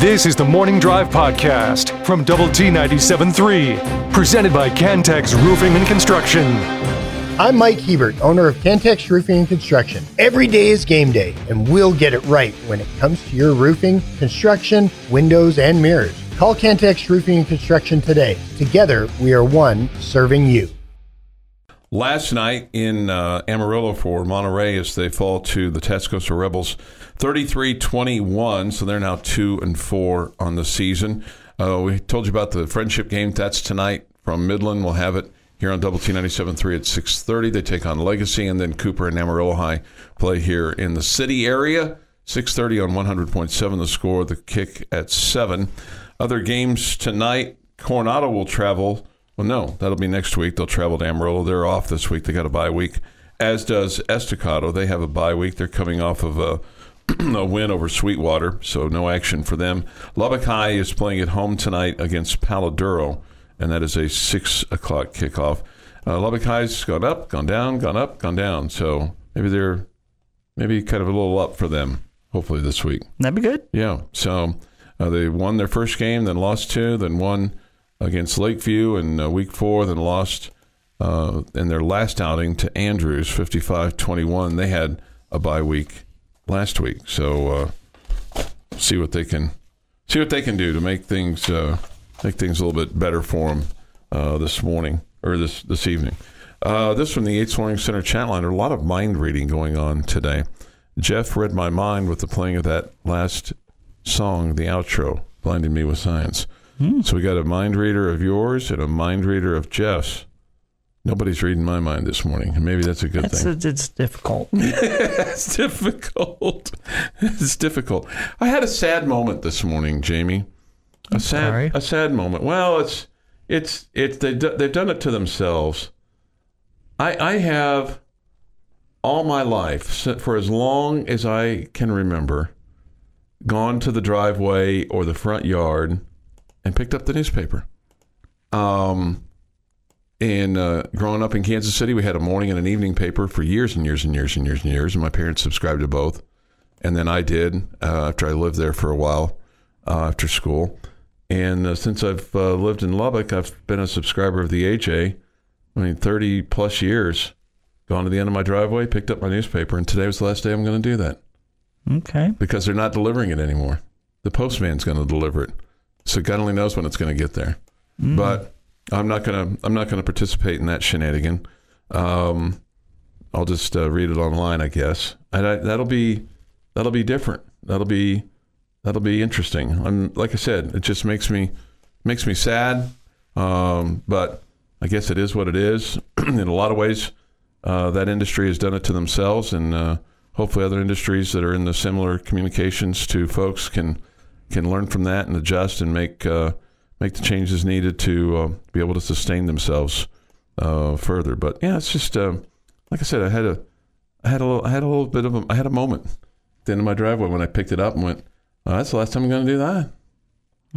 This is the Morning Drive Podcast from Double T 97.3, presented by Cantex Roofing and Construction. I'm Mike Hebert, owner of Cantex Roofing and Construction. Every day is game day, and we'll get it right when it comes to your roofing, construction, windows, and mirrors. Call Cantex Roofing and Construction today. Together, we are one serving you. Last night in uh, Amarillo for Monterey as they fall to the Tascosa Rebels 33-21, so they're now 2 and 4 on the season. Uh, we told you about the friendship game. That's tonight from Midland. We'll have it here on Double T 97.3 at 6.30. They take on Legacy, and then Cooper and Amarillo High play here in the city area. 6.30 on 100.7 the score, the kick at 7. Other games tonight, Coronado will travel. Well, no, that'll be next week. They'll travel to Amarillo. They're off this week. They got a bye week, as does Estacado. They have a bye week. They're coming off of a a win over Sweetwater, so no action for them. Lubbock High is playing at home tonight against Palo Duro, and that is a six o'clock kickoff. Uh, Lubbock High's gone up, gone down, gone up, gone down. So maybe they're maybe kind of a little up for them. Hopefully this week. That'd be good. Yeah. So uh, they won their first game, then lost two, then won against Lakeview in uh, week four, then lost uh, in their last outing to Andrews, 55-21. They had a bye week last week. So uh, see what they can see what they can do to make things uh, make things a little bit better for them uh, this morning or this this evening. Uh, this from the Yates Flooring Center chat line. A lot of mind reading going on today. Jeff read my mind with the playing of that last song, the outro, blinding me with science. Hmm. So we got a mind reader of yours and a mind reader of Jeff's. Nobody's reading my mind this morning, and maybe that's a good It's, thing. it's, it's difficult. it's difficult. It's difficult. I had a sad moment this morning, Jamie. A sad, sorry. a sad moment. Well, it's it's it's they they've done it to themselves. I I have all my life for as long as I can remember gone to the driveway or the front yard and picked up the newspaper. Um and uh, growing up in Kansas City, we had a morning and an evening paper for years and years and years and years and years. And my parents subscribed to both. And then I did uh, after I lived there for a while uh, after school. And uh, since I've uh, lived in Lubbock, I've been a subscriber of the AJ. I mean, 30 plus years. Gone to the end of my driveway, picked up my newspaper, and today was the last day I'm going to do that Okay. because they're not delivering it anymore. The postman's going to deliver it, so God only knows when it's going to get there. But I'm not going to I'm not going to participate in that shenanigan. Um, I'll just uh, read it online, I guess, and I, that'll be that'll be different. That'll be that'll be interesting. And like I said, it just makes me makes me sad. Um, but I guess it is what it is. in a lot of ways, uh, that industry has done it to themselves, and uh, hopefully, other industries that are in the similar communications to folks can can learn from that and adjust and make uh, make the changes needed to uh, be able to sustain themselves uh, further. But yeah, it's just uh, like I said, I had a I had a little, I had a little bit of a, I had a moment at the end of my driveway when I picked it up and went, oh, "That's the last time I'm going to do that."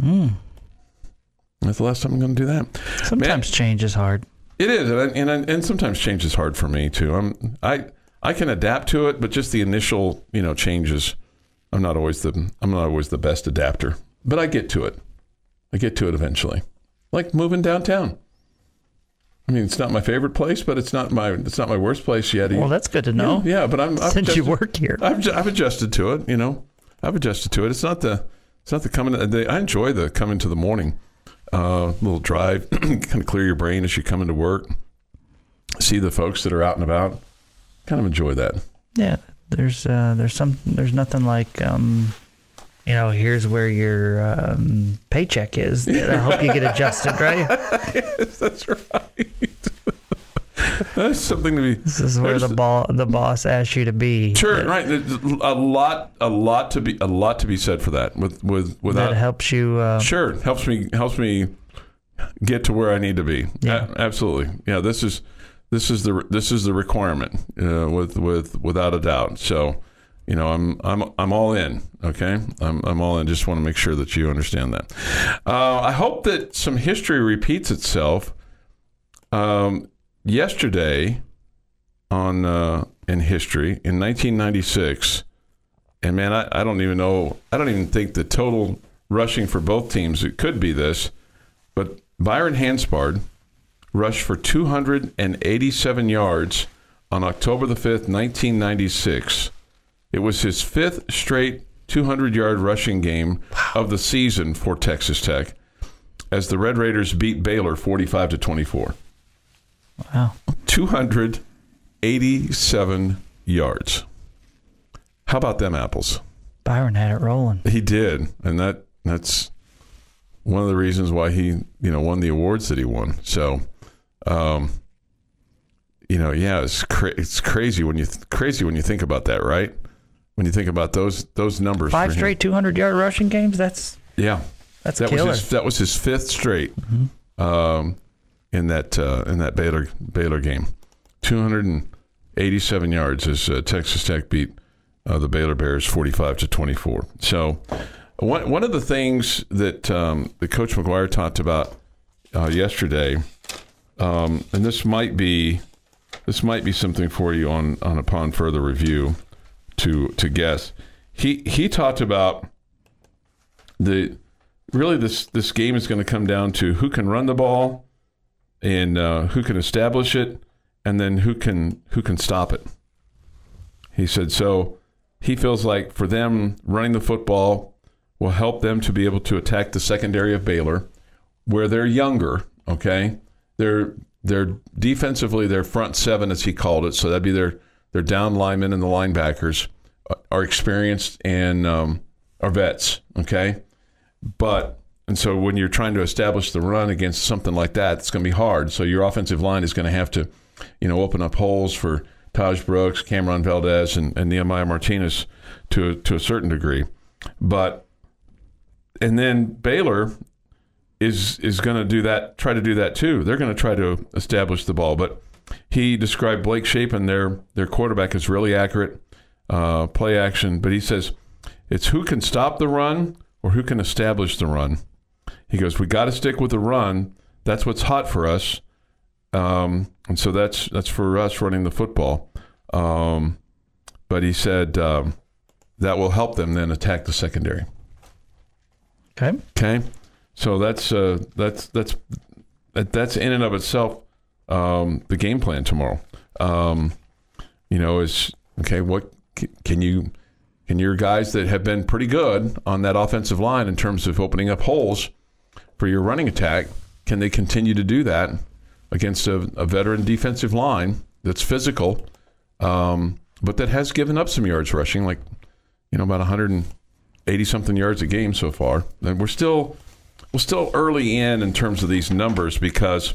Mm. That's the last time I'm going to do that. Sometimes change is hard. It is, and I, and I, and sometimes change is hard for me too. I'm I I can adapt to it, but just the initial you know changes, I'm not always the I'm not always the best adapter, but I get to it. I get to it eventually. Like moving downtown. I mean, it's not my favorite place, but it's not my it's not my worst place yet. Well, that's good to know. Yeah, yeah, but I'm I've Since you adjusted- work here. I've, I've adjusted to it. You know, I've adjusted to it. It's not the it's not the coming. The, I enjoy the coming to the morning, uh, little drive, kind of clear your brain as you come into work. See the folks that are out and about. Kind of enjoy that. Yeah. There's uh, there's some there's nothing like um, you know here's where your um, paycheck is. I hope you get adjusted, right? That's right. That's something to be. This is where the ball the boss asks you to be. Sure, That- right. There's A lot, a lot to be, a lot to be said for that. With, with, without That helps you. Uh, Sure, helps me helps me get to where I need to be. Yeah. A- absolutely. Yeah, this is this is the this is the requirement uh, with with without a doubt. So, you know, I'm I'm I'm all in. Okay, I'm I'm all in. Just want to make sure that you understand that. Uh, I hope that some history repeats itself. Um, yesterday, on uh, in history in 1996, and man, I, I don't even know. I don't even think the total rushing for both teams. It could be this, but Byron Hanspard rushed for 287 yards on October the 5th, 1996. It was his fifth straight 200 yard rushing game of the season for Texas Tech as the Red Raiders beat Baylor 45 to 24. Wow. 287 yards. How about them apples? Byron had it rolling. He did, and that that's one of the reasons why he you know won the awards that he won. So, um, you know, yeah, it's cra- it's crazy when you th- crazy when you think about that, right? When you think about those those numbers, Five straight 200 yard rushing games. That's yeah, that's that killer. was his that was his fifth straight um, in that uh, in that Baylor Baylor game. Two hundred and eighty seven yards as uh, Texas Tech beat uh, the Baylor Bears forty five to twenty four. So one one of the things that um, that Coach McGuire talked about uh, yesterday, um, and this might be this might be something for you on on upon further review to to guess. He he talked about the really this this game is going to come down to who can run the ball and uh, who can establish it and then who can who can stop it he said so he feels like for them running the football will help them to be able to attack the secondary of Baylor where they're younger okay they're they're defensively their front seven as he called it so that'd be their their down linemen and the linebackers uh, are experienced and um, are vets okay but and so when you're trying to establish the run against something like that, it's going to be hard. So your offensive line is going to have to, you know, open up holes for Tahj Brooks, Cameron Valdez, and, and Nehemiah Martinez to to a certain degree. But and then Baylor is is going to do that, try to do that too. They're going to try to establish the ball. But he described Blake Shapen, their their quarterback, as really accurate, uh, play action. But he says it's who can stop the run or who can establish the run. He goes, we got to stick with the run. That's what's hot for us, um, and so that's that's for us running the football. Um, but he said um, that will help them then attack the secondary. okay. Okay, so that's uh, that's that's that's in and of itself um, the game plan tomorrow. Um, you know, is okay. What can you can your guys that have been pretty good on that offensive line in terms of opening up holes for your running attack? Can they continue to do that against a, a veteran defensive line that's physical, um, but that has given up some yards rushing, like you know about 180 something yards a game so far? And we're still we're still early in in terms of these numbers because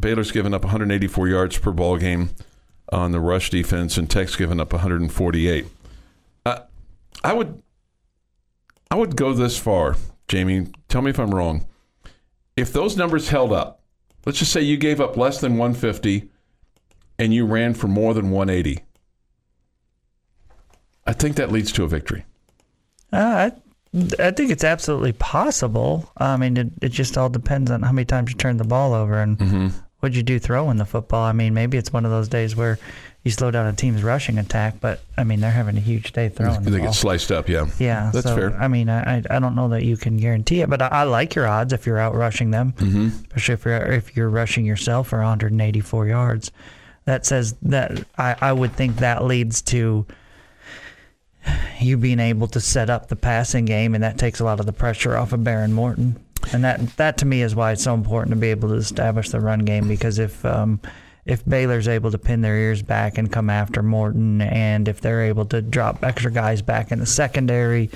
Baylor's given up 184 yards per ball game on the rush defense, and Tech's given up 148. Uh, I would I would go this far, Jamie. Tell me if I'm wrong. If those numbers held up, let's just say you gave up less than 150 and you ran for more than 180. I think that leads to a victory. Uh, I, think it's absolutely possible. I mean, it, it just all depends on how many times you turn the ball over and Mm-hmm. what'd you do throwing the football. I mean, maybe it's one of those days where you slow down a team's rushing attack, but I mean, they're having a huge day throwing the They ball. get sliced up, yeah. Yeah, That's so, fair. I mean, I I I don't know that you can guarantee it, but I, I like your odds if you're out rushing them, mm-hmm. especially if you're if you're rushing yourself for 184 yards. That says that I, I would think that leads to you being able to set up the passing game, and that takes a lot of the pressure off of Behren Morton. And that that to me is why it's so important to be able to establish the run game because if um, if Baylor's able to pin their ears back and come after Morton, and if they're able to drop extra guys back in the secondary,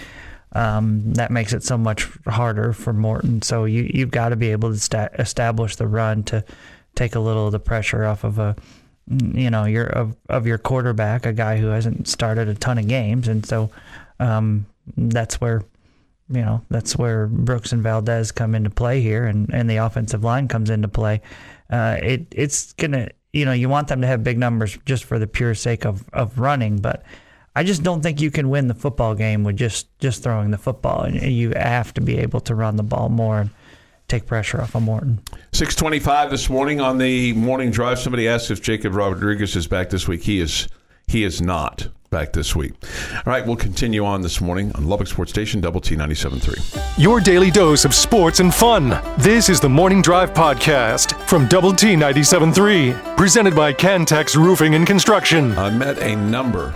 um, that makes it so much harder for Morton. So you you've got to be able to sta- establish the run to take a little of the pressure off of a you know your of, of your quarterback, a guy who hasn't started a ton of games, and so um, that's where you know that's where Brooks and Valdez come into play here, and, and the offensive line comes into play. Uh, it it's gonna you know you want them to have big numbers just for the pure sake of, of running, but I just don't think you can win the football game with just just throwing the football. You have to be able to run the ball more and take pressure off of Morton. 625 this morning on the morning drive. Somebody asked if Jacob Rodriguez is back this week. He is he is not. back this week. All right, we'll continue on this morning on Lubbock Sports Station, Double T 97.3. Your daily dose of sports and fun. This is the Morning Drive Podcast from Double T 97.3, presented by Cantex Roofing and Construction. I met a number,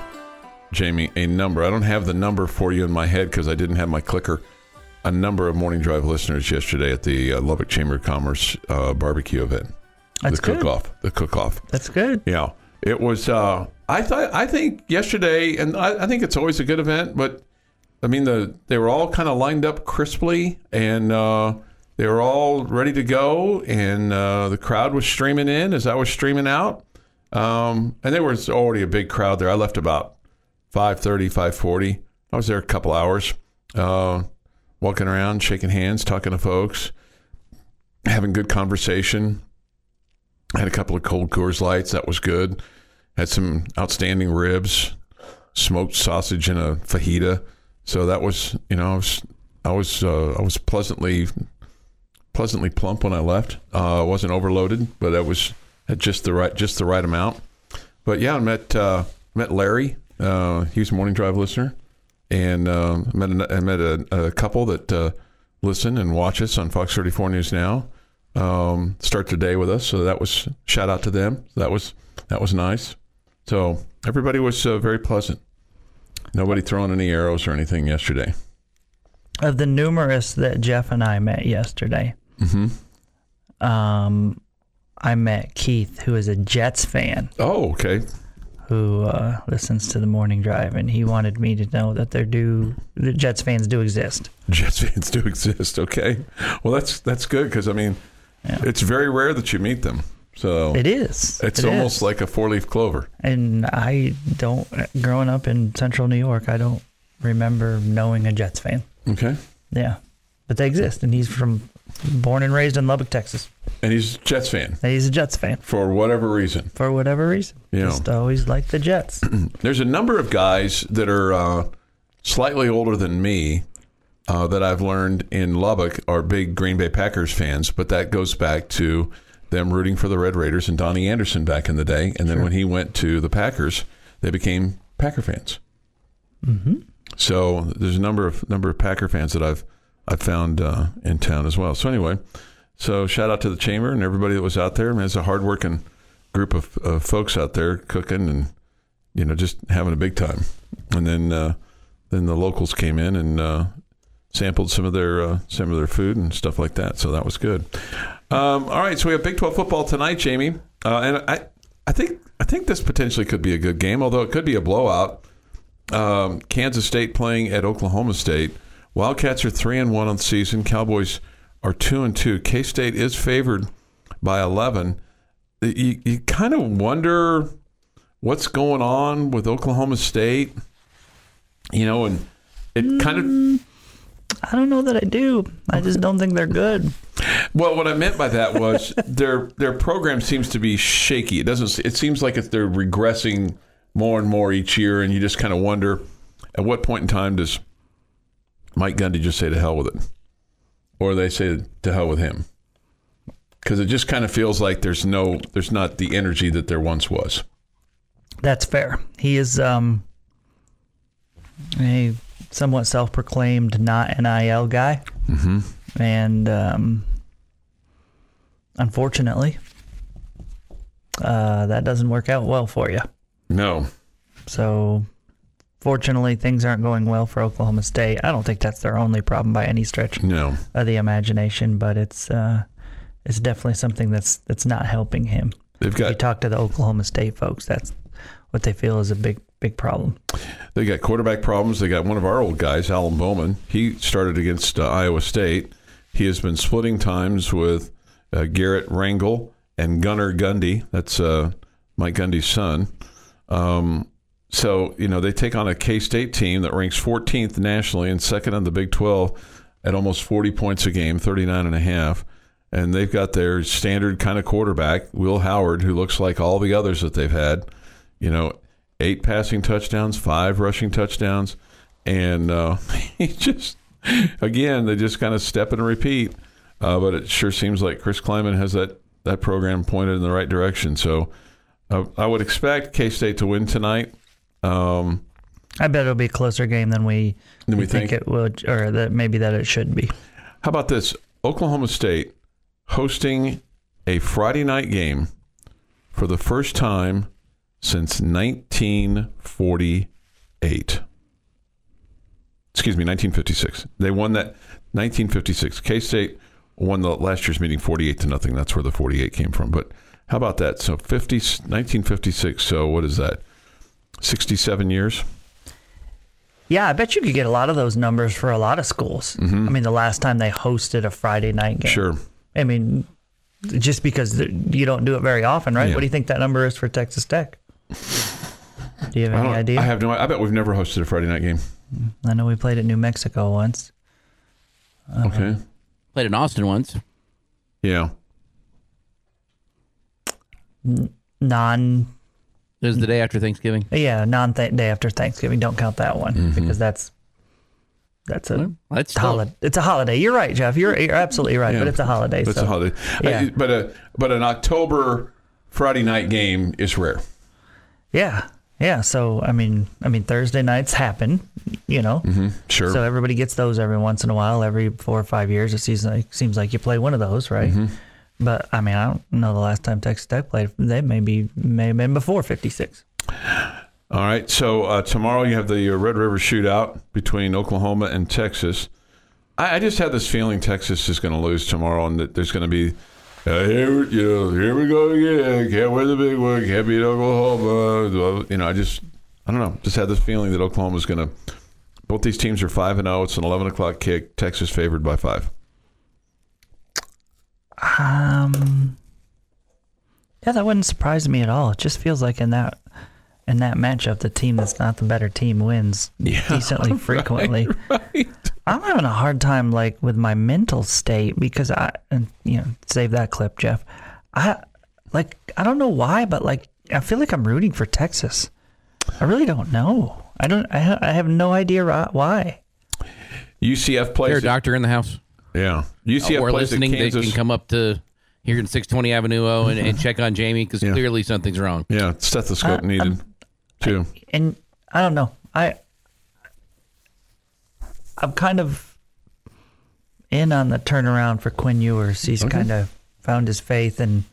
Jamie, a number. I don't have the number for you in my head because I didn't have my clicker. A number of Morning Drive listeners yesterday at the uh, Lubbock Chamber of Commerce uh, barbecue event. That's the good. cook-off. The cook-off. That's good. Yeah, it was. Uh, I thought. I think yesterday, and I, I think it's always a good event. But I mean, the they were all kind of lined up crisply, and uh, they were all ready to go, and uh, the crowd was streaming in as I was streaming out. Um, and there was already a big crowd there. I left about 5.30, 5.40. I was there a couple hours, uh, walking around, shaking hands, talking to folks, having good conversation. I had a couple of cold Coors Lights. That was good. Had some outstanding ribs, smoked sausage and a fajita. So that was, you know, I was, I was, uh, I was pleasantly, pleasantly plump when I left. Uh, I wasn't overloaded, but I was at just the right, just the right amount. But yeah, I met uh, met Larry. Uh, he was a morning drive listener, and uh, met a, I met a, a couple that uh, listen and watch us on Fox 34 News now. Um, start their day with us, so that was shout out to them. That was that was nice. So everybody was uh, very pleasant. Nobody throwing any arrows or anything yesterday. Of the numerous that Jeff and I met yesterday, um, I met Keith, who is a Jets fan, Oh, okay. Who uh, listens to the morning drive, and he wanted me to know that there do the Jets fans do exist. Jets fans do exist. Okay, well that's that's good because I mean, Yeah. it's very rare that you meet them. So It is. it's It almost is. like a four leaf clover. And I don't, growing up in central New York, I don't remember knowing a Jets fan. Okay, Yeah. But they exist. And he's from, born and raised in Lubbock, Texas. and he's a Jets fan And he's a Jets fan for whatever reason. for whatever reason. Yeah. Just always liked the Jets. There's a number of guys that are uh, slightly older than me uh, that I've learned in Lubbock are big Green Bay Packers fans, but that goes back to them rooting for the Red Raiders and Donny Anderson back in the day. And then when he went to the Packers, they became Packer fans. Mm-hmm. So there's a number of number of Packer fans that I've I've found uh, in town as well. So anyway, so shout out to the chamber and everybody that was out there. I mean, it's a hardworking group of, of folks out there cooking and you know, just having a big time. And then uh, then the locals came in and uh, sampled some of their uh, some of their food and stuff like that. So that was good. Um, all right, so we have Big Twelve football tonight, Jamie, uh, and I I think I think this potentially could be a good game, although it could be a blowout. Um, Kansas State playing at Oklahoma State. Wildcats are three and one on the season. Cowboys are two and two. K State is favored by eleven. You, you kind of wonder what's going on with Oklahoma State. You know, and it kind of hmm. I don't know that I do. I just don't think they're good. well, what I meant by that was their their program seems to be shaky. It doesn't. It seems like it's, they're regressing more and more each year, and you just kind of wonder at what point in time does Mike Gundy just say to hell with it, or they say to hell with him, because it just kind of feels like there's no, there's not the energy that there once was. That's fair. He is um, a somewhat self-proclaimed not NIL guy, mm-hmm. and um, unfortunately, uh, that doesn't work out well for you. No, So, fortunately, things aren't going well for Oklahoma State. I don't think that's their only problem by any stretch no. of the imagination, but it's uh, it's definitely something that's that's not helping him. They've If you got talk to the Oklahoma State folks, that's what they feel is a big big problem. They got quarterback problems. They got one of our old guys, Alan Bowman. He started against uh, Iowa State. He has been splitting times with uh, Garrett Rangel and Gunnar Gundy. That's uh, Mike Gundy's son. Um, so, you know, they take on a K State team that ranks 14th nationally and second in the Big 12 at almost 40 points a game, 39 and a half. And they've got their standard kind of quarterback, Will Howard, who looks like all the others that they've had. You know, eight passing touchdowns, five rushing touchdowns, and uh, he just again they just kind of step and repeat. Uh, but it sure seems like Chris Klieman has that that program pointed in the right direction. So uh, I would expect K State to win tonight. Um, I bet it'll be a closer game than we, Than we think? it would, or that maybe that it should be. how about this? Oklahoma State hosting a Friday night game for the first time since 1948. Excuse me, 1956. They won that 1956. K State won the last year's meeting 48 to nothing. That's where the 48 came from. But how about that? So 50, 1956. So what is that? 67 years? Yeah, I bet you could get a lot of those numbers for a lot of schools. I mean, the last time they hosted a Friday night game. Mm-hmm. Sure. I mean, just because you don't do it very often, right? Yeah. What do you think that number is for Texas Tech? Do you have any don't- idea? I have no I bet we've never hosted a Friday night game. I know we played at New Mexico once. Uh-huh. Okay. Played in Austin once. Yeah. Non, Was the day after Thanksgiving. yeah, non day after Thanksgiving. Don't count that one Mm-hmm. because that's that's a That's still, holiday. It's a holiday. You're right, Jeff. You're you're absolutely right. Yeah. But it's a holiday. That's so. a holiday. yeah. Uh, but a but an October Friday night game is rare. Yeah, yeah. So I mean, I mean Thursday nights happen. You know. Sure. So everybody gets those every once in a while, every four or five years. It seems like seems like you play one of those, right? Mm-hmm. But I mean, I don't know the last time Texas Tech played. They maybe may have been before '56. All right. So uh, tomorrow you have the uh, Red River Shootout between Oklahoma and Texas. I, I just had this feeling Texas is going to lose tomorrow, and that there's going to be. Uh, here, you know, here we go again. Can't win the big one. Can't beat Oklahoma. You know, I just, I don't know. Just had this feeling that Oklahoma's going to. Both these teams are five and zero. It's an eleven o'clock kick. Texas favored by five. Um, yeah, that wouldn't surprise me at all. It just feels like in that in that matchup, the team that's not the better team wins decently frequently. Right. I'm having a hard time like with my mental state because I and you know save that clip, Jeff. I like I don't know why, but like I feel like I'm rooting for Texas. I really don't know. I don't. I, ha- I have no idea ri- why. UCF plays. Their at- doctor in the house. Yeah. UCF or plays at listening, they can come up to here in 620 Avenue O and, and check on Jamie because Yeah. clearly something's wrong. Yeah, stethoscope Uh, needed too. and I don't know. I I'm kind of in on the turnaround for Quinn Ewers. He's kind of found his faith and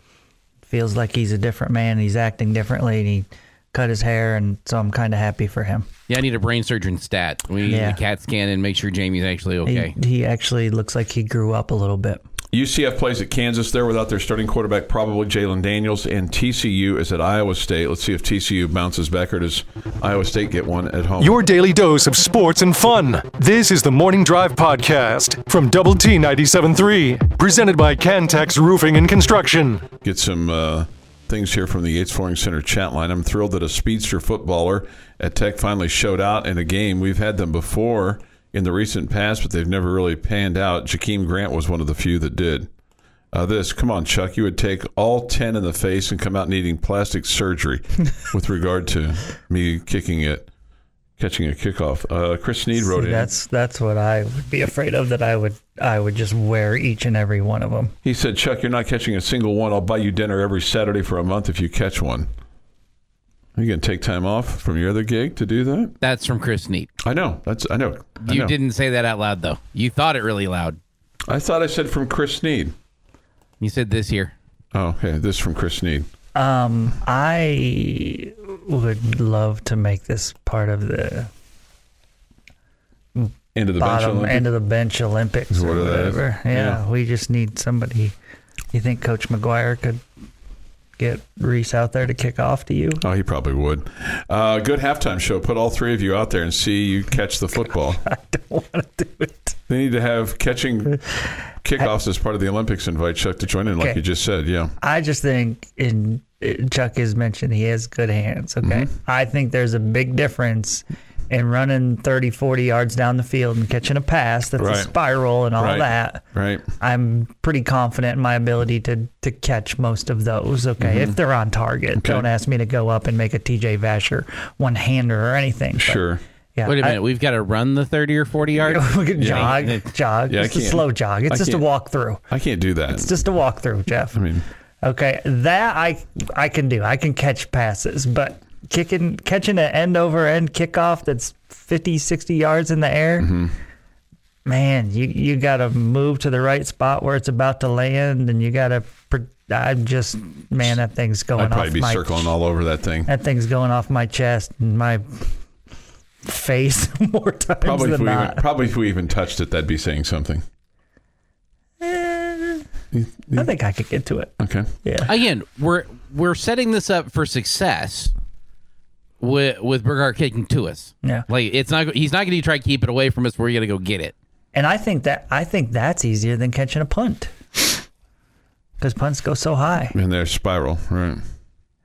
feels like he's a different man. He's acting differently, and he cut his hair, and so I'm kind of happy for him. Yeah, I need a brain surgeon stat. We need Yeah. a CAT scan and make sure Jamie's actually okay. He, he actually looks like he grew up a little bit. UCF plays at Kansas there without their starting quarterback, probably Jalon Daniels, and TCU is at Iowa State. Let's see if TCU bounces back or does Iowa State get one at home? Your daily dose of sports and fun. This is the Morning Drive Podcast from Double T 97.3, presented by Cantex Roofing and Construction. get some uh, things here from the Yates Flooring Center chat line. I'm thrilled that a speedster footballer at Tech finally showed out in a game. We've had them before in the recent past, but they've never really panned out. Jakeem Grant was one of the few that did. Uh, this, come on, Chuck. You would take all 10 in the face and come out needing plastic surgery with regard to me kicking it, catching a kickoff. Uh, Chris Sneed wrote See, in. that's that's what I would be afraid of. That I would I would just wear each and every one of them. He said, Chuck, you're not catching a single one. I'll buy you dinner every Saturday for a month if you catch one. Are you going to take time off from your other gig to do that? That's from Chris Neat. I know. That's I know. I You know. didn't say that out loud though. You thought it really loud. I thought I said from Chris Sneed. You said this here. Oh, okay. This from Chris Sneed. Um, I would love to make this part of the Into the bench. bottom Olympic. end of the bench Olympics what or whatever. Yeah, Yeah. we just need somebody. You think Coach McGuire could get Reese out there to kick off to you? Oh, he probably would. Uh, good halftime show. Put all three of you out there and see you catch the football. I don't want to do it. They need to have catching kickoffs as part of the Olympics. Invite Chuck to join in, like Okay. you just said. Yeah. I just think in Chuck has mentioned he has good hands. Okay, Mm-hmm. I think there's a big difference in running 30, 40 yards down the field and catching a pass that's Right. a spiral and all Right. that. Right. I'm pretty confident in my ability to to catch most of those. Okay, if they're on target, Mm-hmm. Okay. don't ask me to go up and make a TJ Vasher one hander or anything. but, Sure. Yeah. Wait a minute. We've got to run the 30 or 40 yards. we can jog, Yeah. jog. Yeah, I it's a slow jog. It's I just a walk through. I can't do that. It's just a walk through, Jeff. I mean, Okay, that I I can do. I can catch passes, but kicking, catching an end over end kickoff that's 50, 60 yards in the air. Mm-hmm. Man, you you got to move to the right spot where it's about to land, and you got to. I'm just man, that thing's going I'd probably off be my circling all over that thing. that thing's going off my chest and my face more times Probably if, than we even, not. probably if we even touched it, that'd be saying something. Eh, I think I could get to it. Okay. Yeah. Again, we're we're setting this up for success with with Burkhardt kicking to us. Yeah. Like it's not he's not going to try to keep it away from us. We're going to go get it. And I think that I think that's easier than catching a punt. Because punts go so high. And there's spiral, right?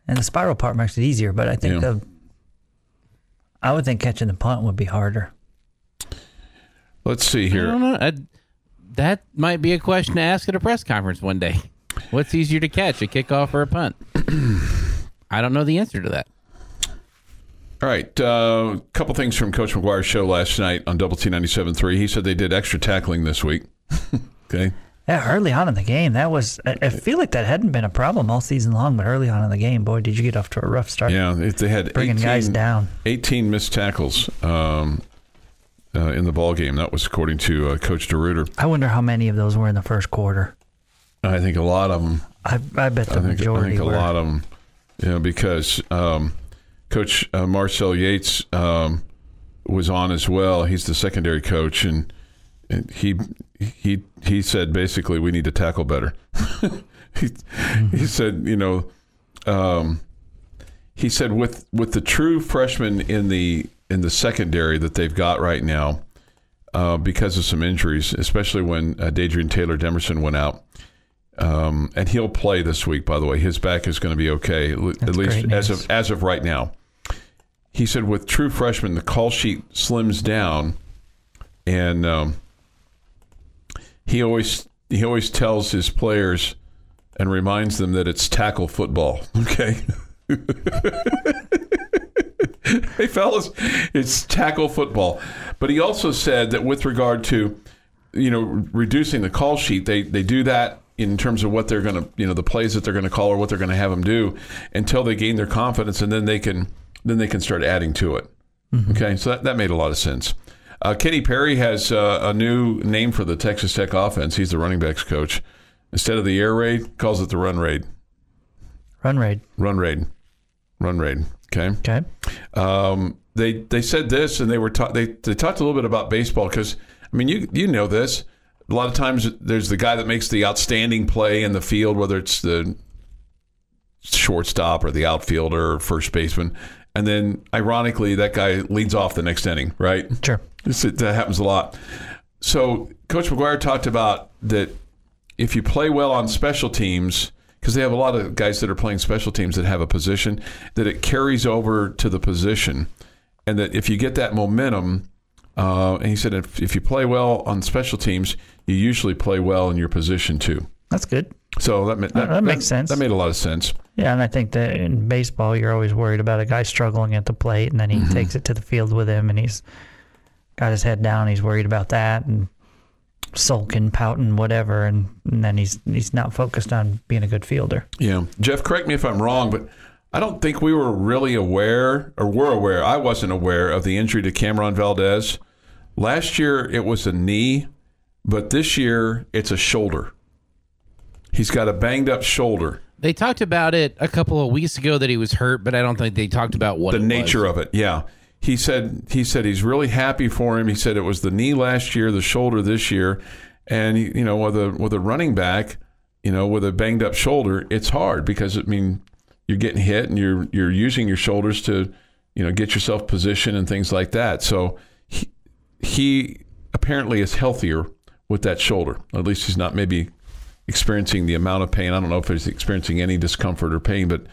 And the spiral part makes it easier, but I think Yeah. the I would think catching the punt would be harder. Let's see here. I don't know. I, that might be a question to ask at a press conference one day. What's easier to catch, a kickoff or a punt? I don't know the answer to that. All right. A uh, couple things from Coach McGuire's show last night on Double T 97.3. He said they did extra tackling this week. okay. Yeah, early on in the game, that was. I, I feel like that hadn't been a problem all season long, but early on in the game, boy, did you get off to a rough start. Yeah. They had Bringing 18, guys down. 18 missed tackles um, uh, in the ball game. That was according to uh, Coach DeRuyter. I wonder how many of those were in the first quarter. I think a lot of them. I, I bet the I think, I think a were. lot of them. You know, because um, Coach uh, Marcel Yates um, was on as well. He's the secondary coach, and, and he he he said basically we need to tackle better. he, he said, you know, um, he said with with the true freshmen in the in the secondary that they've got right now, uh, because of some injuries, especially when uh, Dadrian Taylor Demerson went out. Um, and he'll play this week. By the way, his back is going to be okay, l- at least as of as of right now. He said, with true freshmen, the call sheet slims down, and um, he always he always tells his players and reminds them that it's tackle football. Okay. hey fellas, it's tackle football. But he also said that with regard to you know reducing the call sheet, they they do that in terms of what they're going to you know the plays that they're going to call or what they're going to have them do until they gain their confidence, and then they can then they can start adding to it. Mm-hmm. Okay, so that, that made a lot of sense. Uh, Kenny Perry has uh, a new name for the Texas Tech offense. He's the running backs coach. Instead of the air raid, calls it the run raid. Run raid. Run raid. Run raid. Okay. Okay. Um, they they said this, and they were ta- they they talked a little bit about baseball because I mean you you know this. A lot of times there's the guy that makes the outstanding play in the field, whether it's the shortstop or the outfielder or first baseman, and then ironically that guy leads off the next inning, right? Sure. This, that happens a lot. So Coach McGuire talked about that if you play well on special teams, because they have a lot of guys that are playing special teams that have a position, that it carries over to the position, and that if you get that momentum, uh, and he said if, if you play well on special teams, you usually play well in your position too. That's good. So that ma- that, that makes sense. That made a lot of sense. Yeah, and I think that in baseball, you're always worried about a guy struggling at the plate, and then he takes it to the field with him, and he's got his head down. He's worried about that, and sulking, pouting, whatever, and, and then he's he's not focused on being a good fielder. Yeah. Jeff, correct me if I'm wrong, but I don't think we were really aware, or were aware, I wasn't aware of the injury to Cameron Valdez. Last year, it was a knee, but this year, it's a shoulder. He's got a banged up shoulder. They talked about it a couple of weeks ago that he was hurt, but I don't think they talked about what the it nature was. of it. Yeah. He said he said he's really happy for him. He said it was the knee last year, the shoulder this year, and you know with a with a running back, you know with a banged up shoulder, it's hard because I mean you're getting hit and you're you're using your shoulders to you know get yourself positioned and things like that. So he, he apparently is healthier with that shoulder. At least he's not maybe experiencing the amount of pain. I don't know if he's experiencing any discomfort or pain, but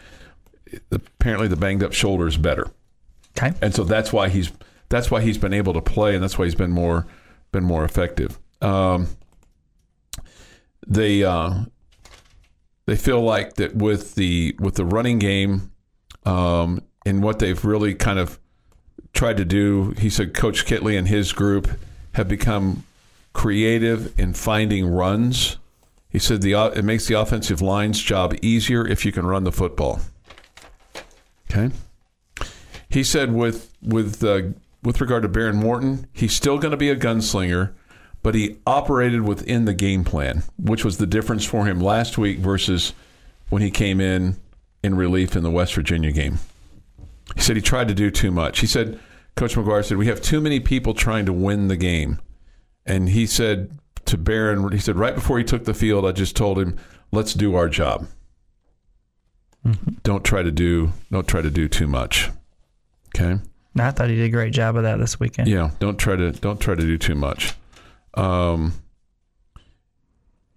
apparently the banged up shoulder is better Okay. and so that's why he's that's why he's been able to play, and that's why he's been more been more effective. Um, they uh, they feel like that with the with the running game um, and what they've really kind of tried to do. He said Coach Kittley and his group have become creative in finding runs. He said the it makes the offensive line's job easier if you can run the football. Okay. He said with with uh, with regard to Behren Morton, he's still going to be a gunslinger, but he operated within the game plan, which was the difference for him last week versus when he came in in relief in the West Virginia game. He said he tried to do too much. He said, Coach McGuire said, we have too many people trying to win the game. And he said to Behren, he said, right before he took the field, I just told him, let's do our job. Don't try to do, don't try to do too much. Okay. I thought he did a great job of that this weekend. Yeah. Don't try to, don't try to do too much. Um,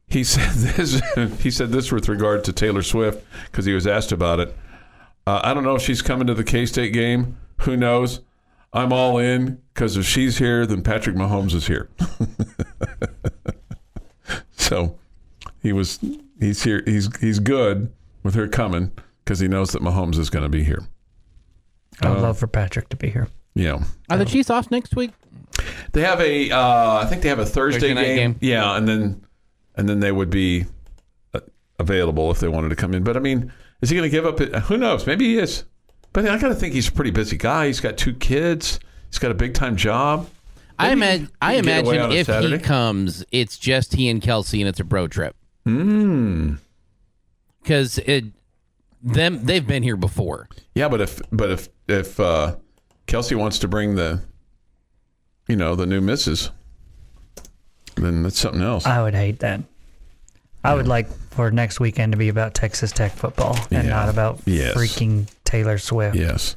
he said this. he said this with regard to Taylor Swift because he was asked about it. Uh, I don't know if she's coming to the K State game. Who knows? I'm all in because if she's here, then Patrick Mahomes is here. so he was. He's here. He's he's good with her coming because he knows that Mahomes is going to be here. I would love for Patrick to be here. Yeah. Are the Chiefs off next week? They have a. Uh, I think they have a Thursday, Thursday night game. game. Yeah, and then and then they would be uh, available if they wanted to come in. But I mean, is he going to give up? Who knows? Maybe he is. But I got to think he's a pretty busy guy. He's got two kids. He's got a big time job. I, Maybe imagine. I he can imagine if Saturday. he comes, it's just he and Kelsey, and it's a bro trip. Hmm. Because it, them, they've been here before. Yeah, but if but if if uh, Kelsey wants to bring the, you know, the new missus, then that's something else. I would hate that. I would like for next weekend to be about Texas Tech football and Yeah. not about Yes. freaking Taylor Swift. yes.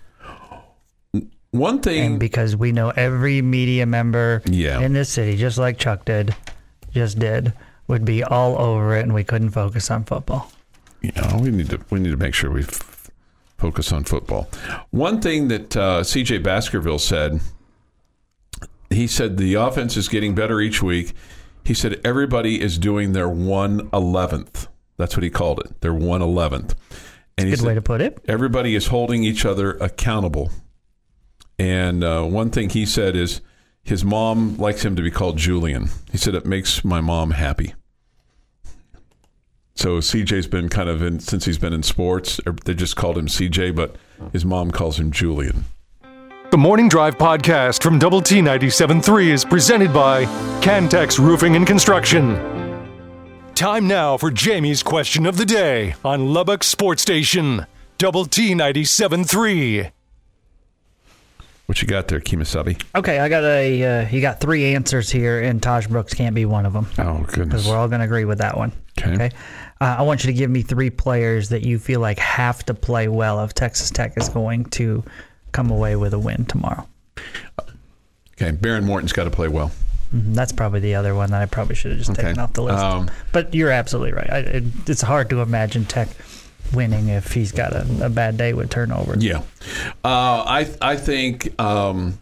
One thing. And because we know every media member Yeah. in this city, just like Chuck did, just did, would be all over it, and we couldn't focus on football. You know, we need to we need to make sure we f- focus on football. One thing that uh, C.J. Baskerville said, he said the offense is getting better each week. He said everybody is doing their one eleventh. That's what he called it. Their one eleventh. And he Good said way to put it. everybody is holding each other accountable. And uh, one thing he said is his mom likes him to be called Julian. He said it makes my mom happy. So CJ's been kind of in since he's been in sports. or They just called him CJ, but his mom calls him Julian. The Morning Drive podcast from Double T 97.3 is presented by Cantex Roofing and Construction. Time now for Jamie's question of the day on Lubbock Sports Station. Double T 97.3. What you got there, Kimasabi? Okay, I got a. Uh, you got three answers here, and Tahj Brooks can't be one of them Oh goodness! because we're all going to agree with that one. Okay. Uh, I want you to give me three players that you feel like have to play well if Texas Tech is going to come away with a win tomorrow. Okay, Behren Morton's got to play well. Mhm, That's probably the other one that I probably should have just Okay. taken off the list. Um, but you're absolutely right. I, it, it's hard to imagine Tech winning if he's got a, a bad day with turnovers. Yeah, uh, I I think um,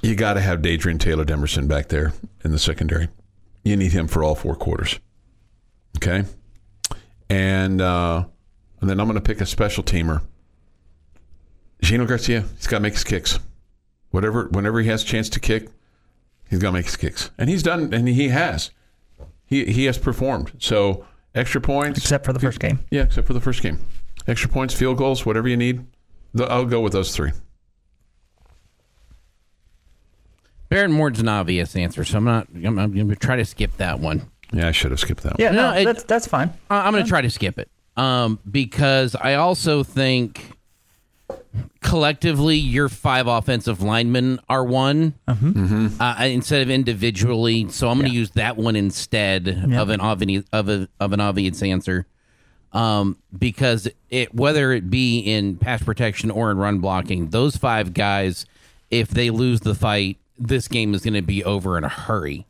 you got to have Dadrian Taylor Demerson back there in the secondary. You need him for all four quarters. Okay, and uh, and then I'm going to pick a special teamer. Gino Garcia. He's got to make his kicks. Whatever, whenever he has a chance to kick, he's got to make his kicks, and he's done, and he has. He he has performed. So extra points, Except for the first game. yeah, except for the first game. Extra points, field goals, whatever you need. The, I'll go with those three. Behren Morton's an obvious answer, so I'm not. I'm, I'm going to try to skip that one. Yeah, I should have skipped that. one. Yeah, no, No, it- that's that's fine. I- I'm going to try to skip it um, because I also think collectively your five offensive linemen are one uh, instead of individually. So I'm going to use that one instead of an obvious of a of an obvious answer. Um, because it whether it be in pass protection or in run blocking, those five guys, if they lose the fight, this game is going to be over in a hurry.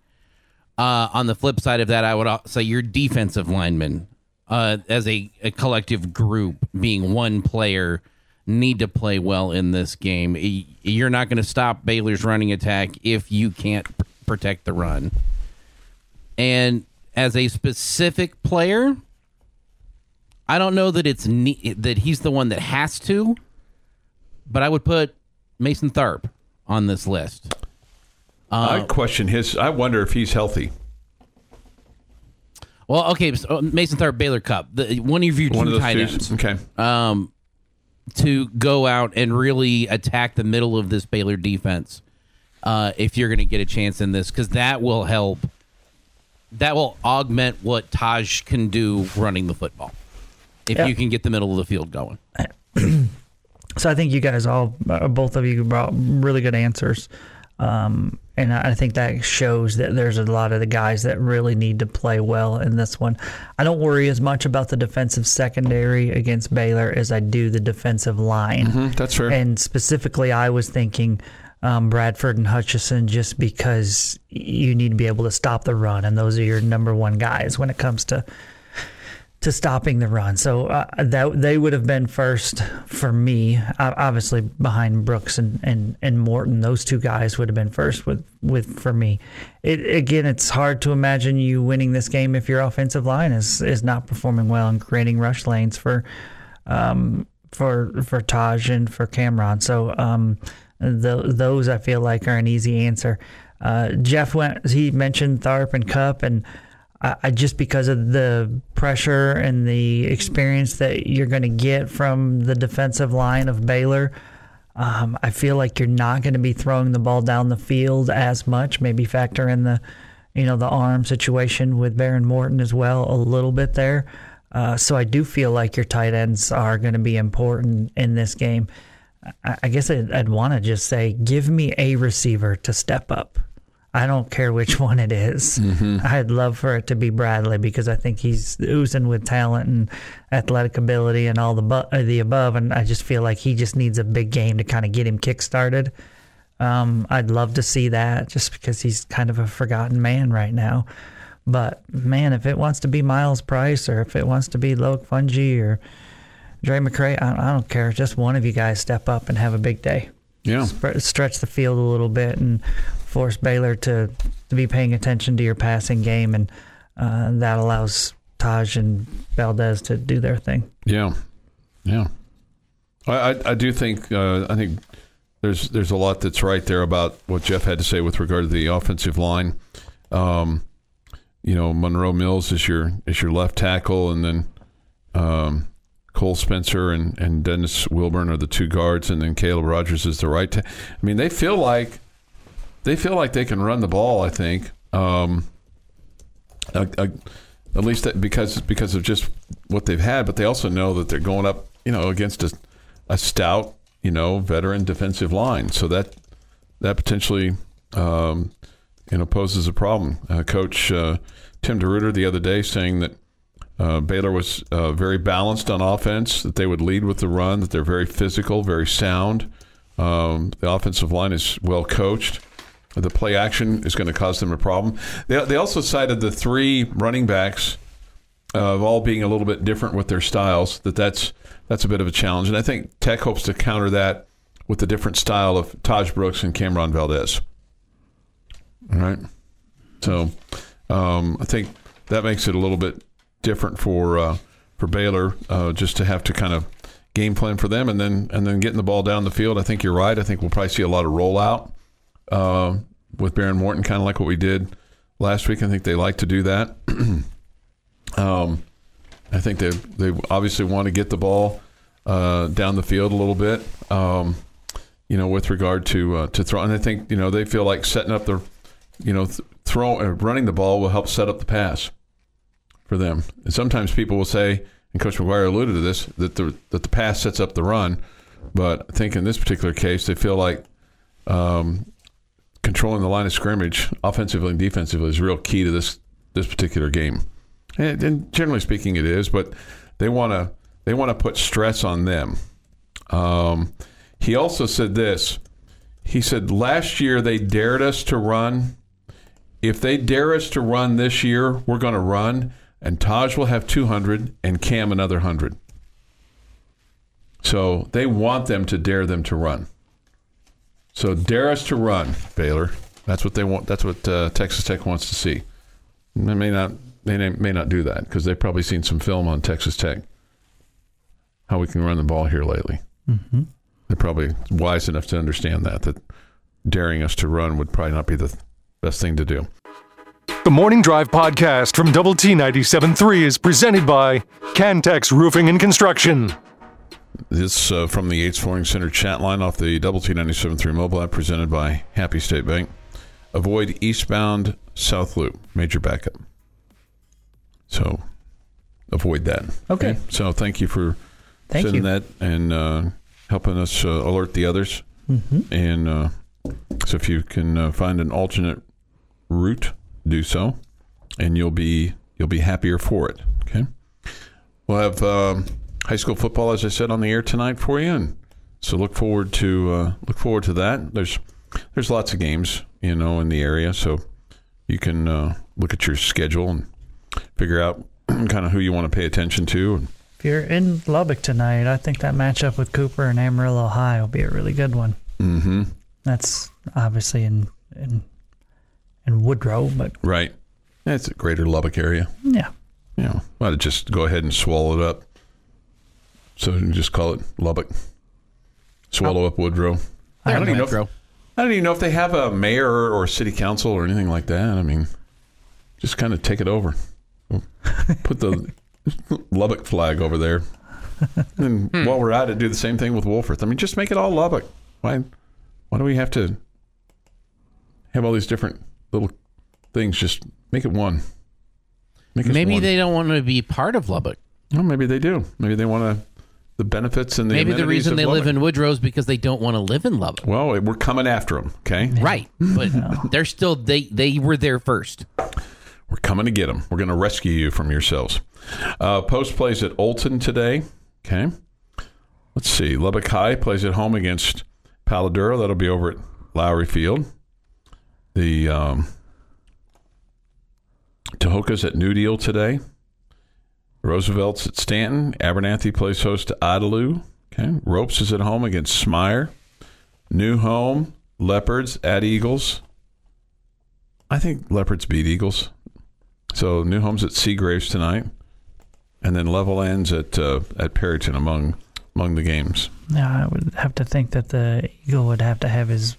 Uh, on the flip side of that, I would say your defensive linemen, uh, as a, a collective group, being one player, need to play well in this game. You're not going to stop Baylor's running attack if you can't pr- protect the run. And as a specific player, I don't know that it's ne- that he's the one that has to, but I would put Mason Tharp on this list. I question his. I wonder if he's healthy. Well, okay, so uh, Mason Tharp, Baylor Cup, the, one of your two One of tight two. ends. Okay. Um, to go out and really attack the middle of this Baylor defense uh, if you're going to get a chance in this, because that will help. That will augment what Tahj can do running the football. If Yeah. you can get the middle of the field going. So I think you guys all, uh, both of you, brought really good answers, um, and I think that shows that there's a lot of the guys that really need to play well in this one. I don't worry as much about the defensive secondary against Baylor as I do the defensive line. Mm, that's fair. And specifically, I was thinking um, Bradford and Hutchings just because you need to be able to stop the run, and those are your number one guys when it comes to to stopping the run. So uh, that they would have been first for me, obviously behind Brooks and, and, and Morton. Those two guys would have been first with, with for me. It, again, it's hard to imagine you winning this game if your offensive line is is not performing well and creating rush lanes for um, for for Tahj and for Cameron. So um, th- those I feel like are an easy answer. Uh, Jeff went. He mentioned Tharp and Cupp, and I, I just because of the pressure and the experience that you're going to get from the defensive line of Baylor. Um, I feel like you're not going to be throwing the ball down the field as much. Maybe factor in the, you know, the arm situation with Behren Morton as well a little bit there. Uh, so I do feel like your tight ends are going to be important in this game. I, I guess I'd, I'd want to just say, give me a receiver to step up. I don't care which one it is. I'd love for it to be Bradley because I think he's oozing with talent and athletic ability and all the bu- uh, the above, and I just feel like he just needs a big game to kind of get him kick-started. Um, I'd love to see that just because he's kind of a forgotten man right now. But man, if it wants to be Myles Price or if it wants to be Loic Fouonji or Drae McCray, I, I don't care. Just one of you guys step up and have a big day yeah. stretch the field a little bit and force Baylor to, to be paying attention to your passing game, and uh, that allows Tahj and Valdez to do their thing. Yeah, yeah. I I, I do think uh, I think there's there's a lot that's right there about what Jeff had to say with regard to the offensive line. Um, you know, Monroe Mills is your is your left tackle, and then um, Cole Spencer and, and Dennis Wilburn are the two guards, and then Caleb Rogers is the right. I mean, they feel like they feel like they can run the ball. I think. Um, at least that because because of just what they've had, but they also know that they're going up, you know, against a, a stout, you know, veteran defensive line. So that that potentially, um, you know, poses a problem. Uh, Coach uh, Tim DeRuyter the other day saying that uh, Baylor was uh, very balanced on offense, that they would lead with the run, that they're very physical, very sound. Um, the offensive line is well coached. The play action is going to cause them a problem. They, they also cited the three running backs of all being a little bit different with their styles. That that's that's a bit of a challenge, and I think Tech hopes to counter that with the different style of Tahj Brooks and Cameron Valdez. All right, so um, I think that makes it a little bit different for uh, for Baylor uh, just to have to kind of game plan for them, and then and then getting the ball down the field. I think you're right. I think we'll probably see a lot of rollout uh, with Behren Morton, kind of like what we did last week. I think they like to do that. um, I think they they obviously want to get the ball uh, down the field a little bit. Um, you know, with regard to uh, to throw, and I think you know they feel like setting up the, you know, th- throw uh, running the ball will help set up the pass for them. And sometimes people will say, and Coach McGuire alluded to this, that the that the pass sets up the run. But I think in this particular case, they feel like um, controlling the line of scrimmage, offensively and defensively, is real key to this this particular game. And, and generally speaking, it is. But they want to they want to put stress on them. Um, he also said this. He said last year they dared us to run. If they dare us to run this year, we're going to run, and Tahj will have 200 and Cam another 100. So they want them to dare them to run. So dare us to run, Baylor. That's what they want. That's what uh, Texas Tech wants to see. They may not. They may- may not do that because they've probably seen some film on Texas Tech. How we can run the ball here lately. Mm-hmm. They're probably wise enough to understand that that daring us to run would probably not be the best thing to do. The Morning Drive podcast from Double T 97.3 is presented by Cantex Roofing and Construction. This uh, from the Yates Flooring Center chat line off the Double T 97.3 mobile app presented by Happy State Bank. Avoid eastbound South Loop, major backup. So avoid that. Okay. So thank you for Thank sending you. that and uh, helping us uh, alert the others. Mm-hmm. And uh, so if you can uh, find an alternate route, do so, and you'll be you'll be happier for it. Okay. We'll have um, high school football, as I said, on the air tonight for you, and so look forward to uh, look forward to that. There's there's lots of games, you know, in the area, so you can uh, look at your schedule and figure out kind of who you want to pay attention to. And If you're in Lubbock tonight, I think that matchup with Cooper and Amarillo High will be a really good one. mm-hmm. That's obviously in in in Woodrow, but Right. It's a greater Lubbock area. yeah, You know, why just go ahead and swallow it up. So you just call it Lubbock. Swallow up Woodrow. I don't even know. If, I don't even know if they have a mayor or city council or anything like that. I mean, just kind of take it over. Put the Lubbock flag over there. And hmm. while we're at it, do the same thing with Wolfforth. I mean, just make it all Lubbock. Why? Why do we have to have all these different little things? Just make it one. Make Maybe one. they don't want to be part of Lubbock. Well, maybe they do. Maybe they want to the benefits and the Maybe the reason of they live in Woodrow is because they don't want to live in Lubbock. Well, we're coming after them. Okay, Right. But they're still they they were there first. we're coming to get them. We're going to rescue you from yourselves. Uh, Post plays at Olton today. Okay, let's see. Lubbock High plays at home against Palo Duro. That'll be over at Lowrey Field. The um, Tahoka's at New Deal today. Roosevelt's at Stanton. Abernathy plays host to Idalou. Okay. Ropes is at home against Smyer. New Home, Leopards at Eagles. I think Leopards beat Eagles. So New Home's at Seagraves tonight. And then Levelland at uh, at Perryton among among the games. yeah, I would have to think that the eagle would have to have his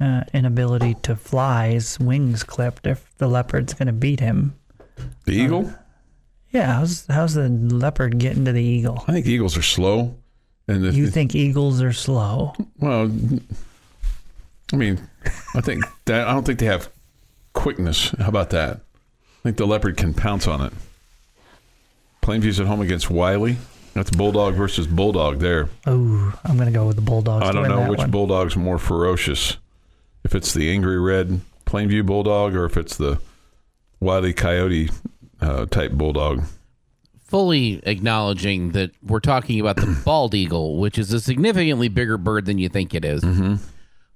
uh, inability to fly, his wings clipped, if the leopard's going to beat him. The Eagle? Yeah, how's how's the leopard getting to the eagle? I think Eagles are slow. And if, You think eagles are slow? well, I mean, I think that I don't think they have quickness. How about that? I think the leopard can pounce on it. Plainview's at home against Wylie. That's Bulldog versus Bulldog there. Oh, I'm going to go with the bulldogs. I don't know which one. Bulldog's more ferocious. If it's the angry red Plainview Bulldog or if it's the Wiley Coyote uh, type Bulldog. Fully acknowledging that we're talking about the bald eagle, which is a significantly bigger bird than you think it is.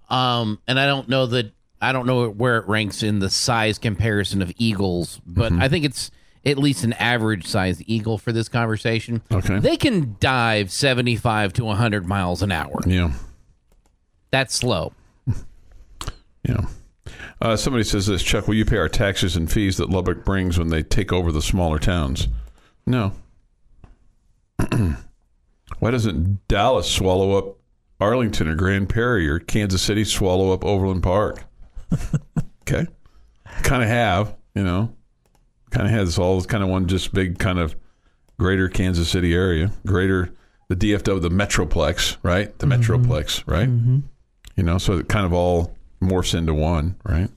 Um, and I don't know that I don't know where it ranks in the size comparison of eagles, but I think it's at least an average size eagle for this conversation. Okay. They can dive 75 to 100 miles an hour. Yeah. That's slow. Yeah. Uh, somebody says this, Chuck, will you pay our taxes and fees that Lubbock brings when they take over the smaller towns? No. Why doesn't Dallas swallow up Arlington or Grand Prairie or Kansas City swallow up Overland Park? okay. Kind of have, you know, kind of has all kind of one just big kind of greater Kansas City area, greater the DFW, the Metroplex, right? The Metroplex, right? You know, so it kind of all morphs into one, right?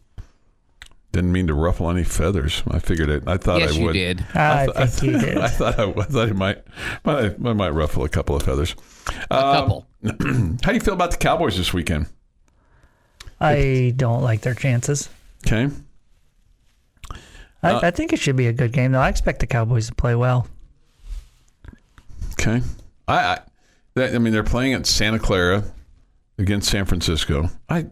Didn't mean to ruffle any feathers. I figured it. I thought yes, I you would. did. I, th- think you did. I thought I, I thought it might, might, I might ruffle a couple of feathers. A couple. How do you feel about the Cowboys this weekend? I don't like their chances. Okay, I, Uh, I think it should be a good game, though. I expect the Cowboys to play well. okay. I, I, that, I mean, they're playing at Santa Clara against San Francisco. I,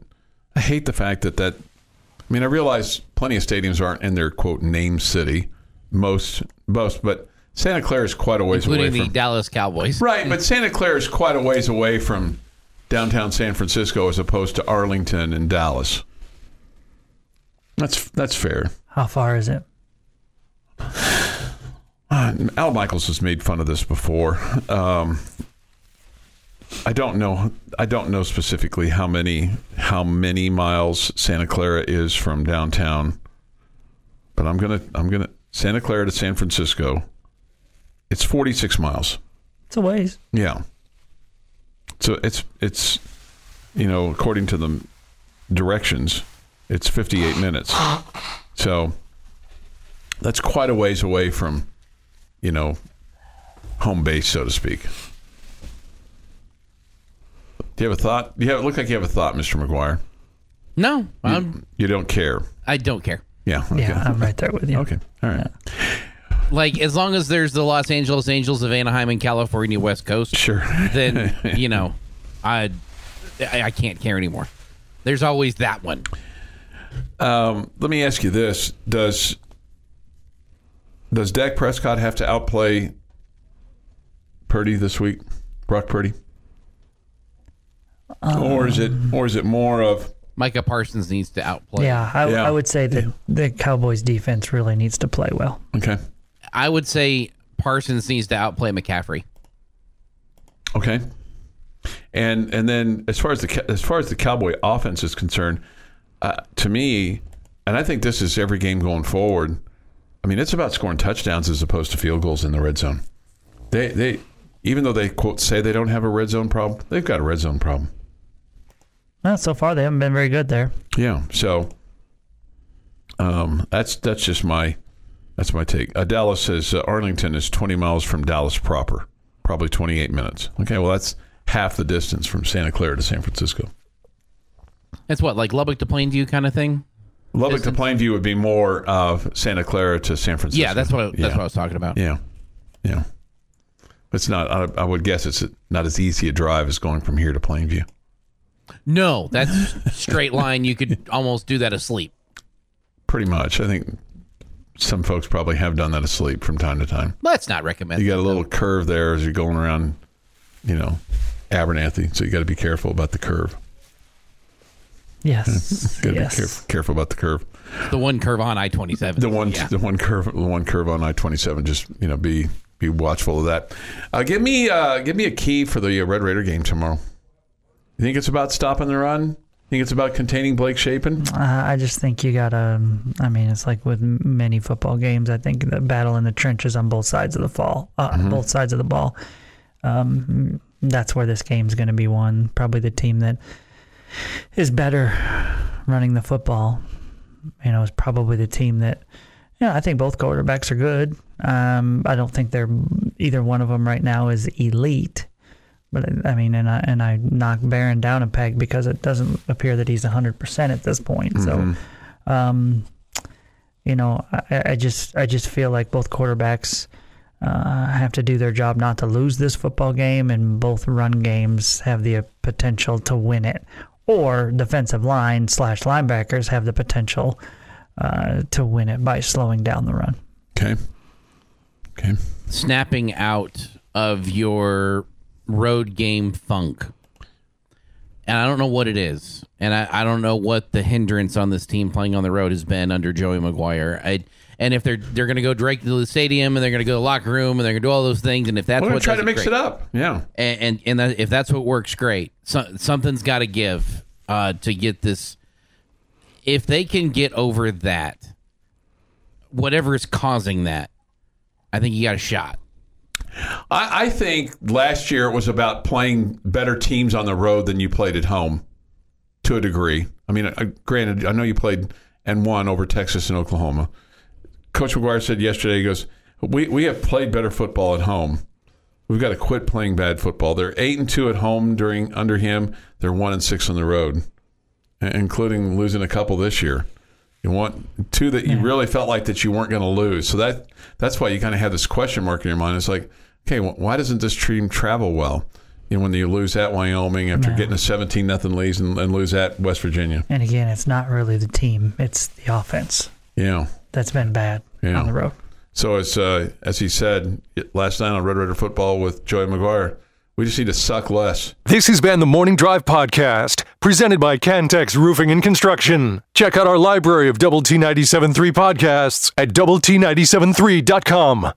I hate the fact that that. I mean, I realize plenty of stadiums aren't in their quote name city, most most, but Santa Clara is quite a ways away Including the from Dallas Cowboys. Right, but Santa Clara is quite a ways away from downtown San Francisco as opposed to Arlington and Dallas. That's that's fair. How far is it? Uh, Al Michaels has made fun of this before. Um, I don't know. I don't know specifically how many how many miles Santa Clara is from downtown, but I'm gonna I'm gonna Santa Clara to San Francisco. It's 46 miles. It's a ways. Yeah. So it's it's you know according to the directions, it's 58 minutes. So that's quite a ways away from you know home base, so to speak. Do you have a thought? You have, look like you have a thought, Mr. McGuire. No, I'm, You don't care. I don't care. Yeah. Okay. Yeah, I'm right there with you. Okay. All right. Like as long as there's the Los Angeles Angels of Anaheim and California West Coast, Sure. then you know, I I I can't care anymore. There's always that one. Um, let me ask you this: Does does Dak Prescott have to outplay Purdy this week, Brock Purdy, or is it or is it more of Micah Parsons needs to outplay. Yeah, I, Yeah. I would say that the Cowboys defense really needs to play well. okay, I would say Parsons needs to outplay McCaffrey. okay, and and then as far as the as far as the Cowboy offense is concerned, uh, to me, and I think this is every game going forward. I mean, it's about scoring touchdowns as opposed to field goals in the red zone. They they even though they quote say they don't have a red zone problem, they've got a red zone problem. Well, so far they haven't been very good there. Yeah. So um, that's that's just my that's my take. Uh, Dallas says uh, Arlington is 20 miles from Dallas proper, probably 28 minutes. Okay, well that's half the distance from Santa Clara to San Francisco. It's what like Lubbock to Plainview kind of thing. Lubbock Distance? to Plainview would be more of Santa Clara to San Francisco. Yeah, that's what I, that's yeah. what I was talking about. Yeah, yeah. It's not. I, I would guess it's not as easy a drive as going from here to Plainview. No, that's straight line. You could almost do that asleep. Pretty much. I think some folks probably have done that asleep from time to time. Let's not recommend. You got a that, little curve there as you're going around, you know, Abernathy. So you got to be careful about the curve. Yes. Got to yes. be careful, careful about the curve. the one curve on I twenty seven. The one, Yeah. the one curve, the one curve on I twenty seven. Just you know, be be watchful of that. Uh, give me, uh, give me a key for the uh, Red Raider game tomorrow. You think it's about stopping the run? Think it's about containing Blake Shapen? Uh, I just think you gotta. I mean, it's like with many football games. I think the battle in the trenches on both sides of the fall, uh, both sides of the ball. Um, that's where this game's going to be won. Probably the team that is better running the football. You know, is probably the team that. Yeah, I think both quarterbacks are good. Um, I don't think they're either one of them right now is elite. But I mean, and I and I knock Behren down a peg because it doesn't appear that he's hundred percent at this point. So, um, you know, I, I just I just feel like both quarterbacks uh, have to do their job not to lose this football game, and both run games have the potential to win it, or defensive line slash linebackers have the potential uh, to win it by slowing down the run. Okay. Okay. snapping out of your road game funk. And I don't know what it is. And I, I don't know what the hindrance on this team playing on the road has been under Joey McGuire. I, and if they're they're going to go direct to the stadium and they're going to go to the locker room and they're going to do all those things, and if that's We're what try to mix great. it up. Yeah. and and, and that, if that's what works, great. So, something's got to give uh, to get this. If they can get over that, whatever is causing that, I think you got a shot. I, I think last year it was about playing better teams on the road than you played at home, to a degree. I mean, uh, granted, I know you played and won over Texas and Oklahoma. Coach McGuire said yesterday, he goes, "We we have played better football at home. We've got to quit playing bad football. They're eight and two at home during under him. They're one and six on the road, including losing a couple this year." You want two that you really felt like that you weren't going to lose. So that that's why you kind of have this question mark in your mind. It's like, okay, wh- why doesn't this team travel well? You know, when you lose at Wyoming after No. getting a seventeen nothing lead and, and lose at West Virginia. And again, it's not really the team; it's the offense Yeah. that's been bad Yeah. on the road. So as uh, as he said last night on Red Raider Football with Joey McGuire, we just need to suck less. This has been the Morning Drive Podcast, presented by Cantex Roofing and Construction. Check out our library of Double T 97.3 podcasts at Double T 97.3.com.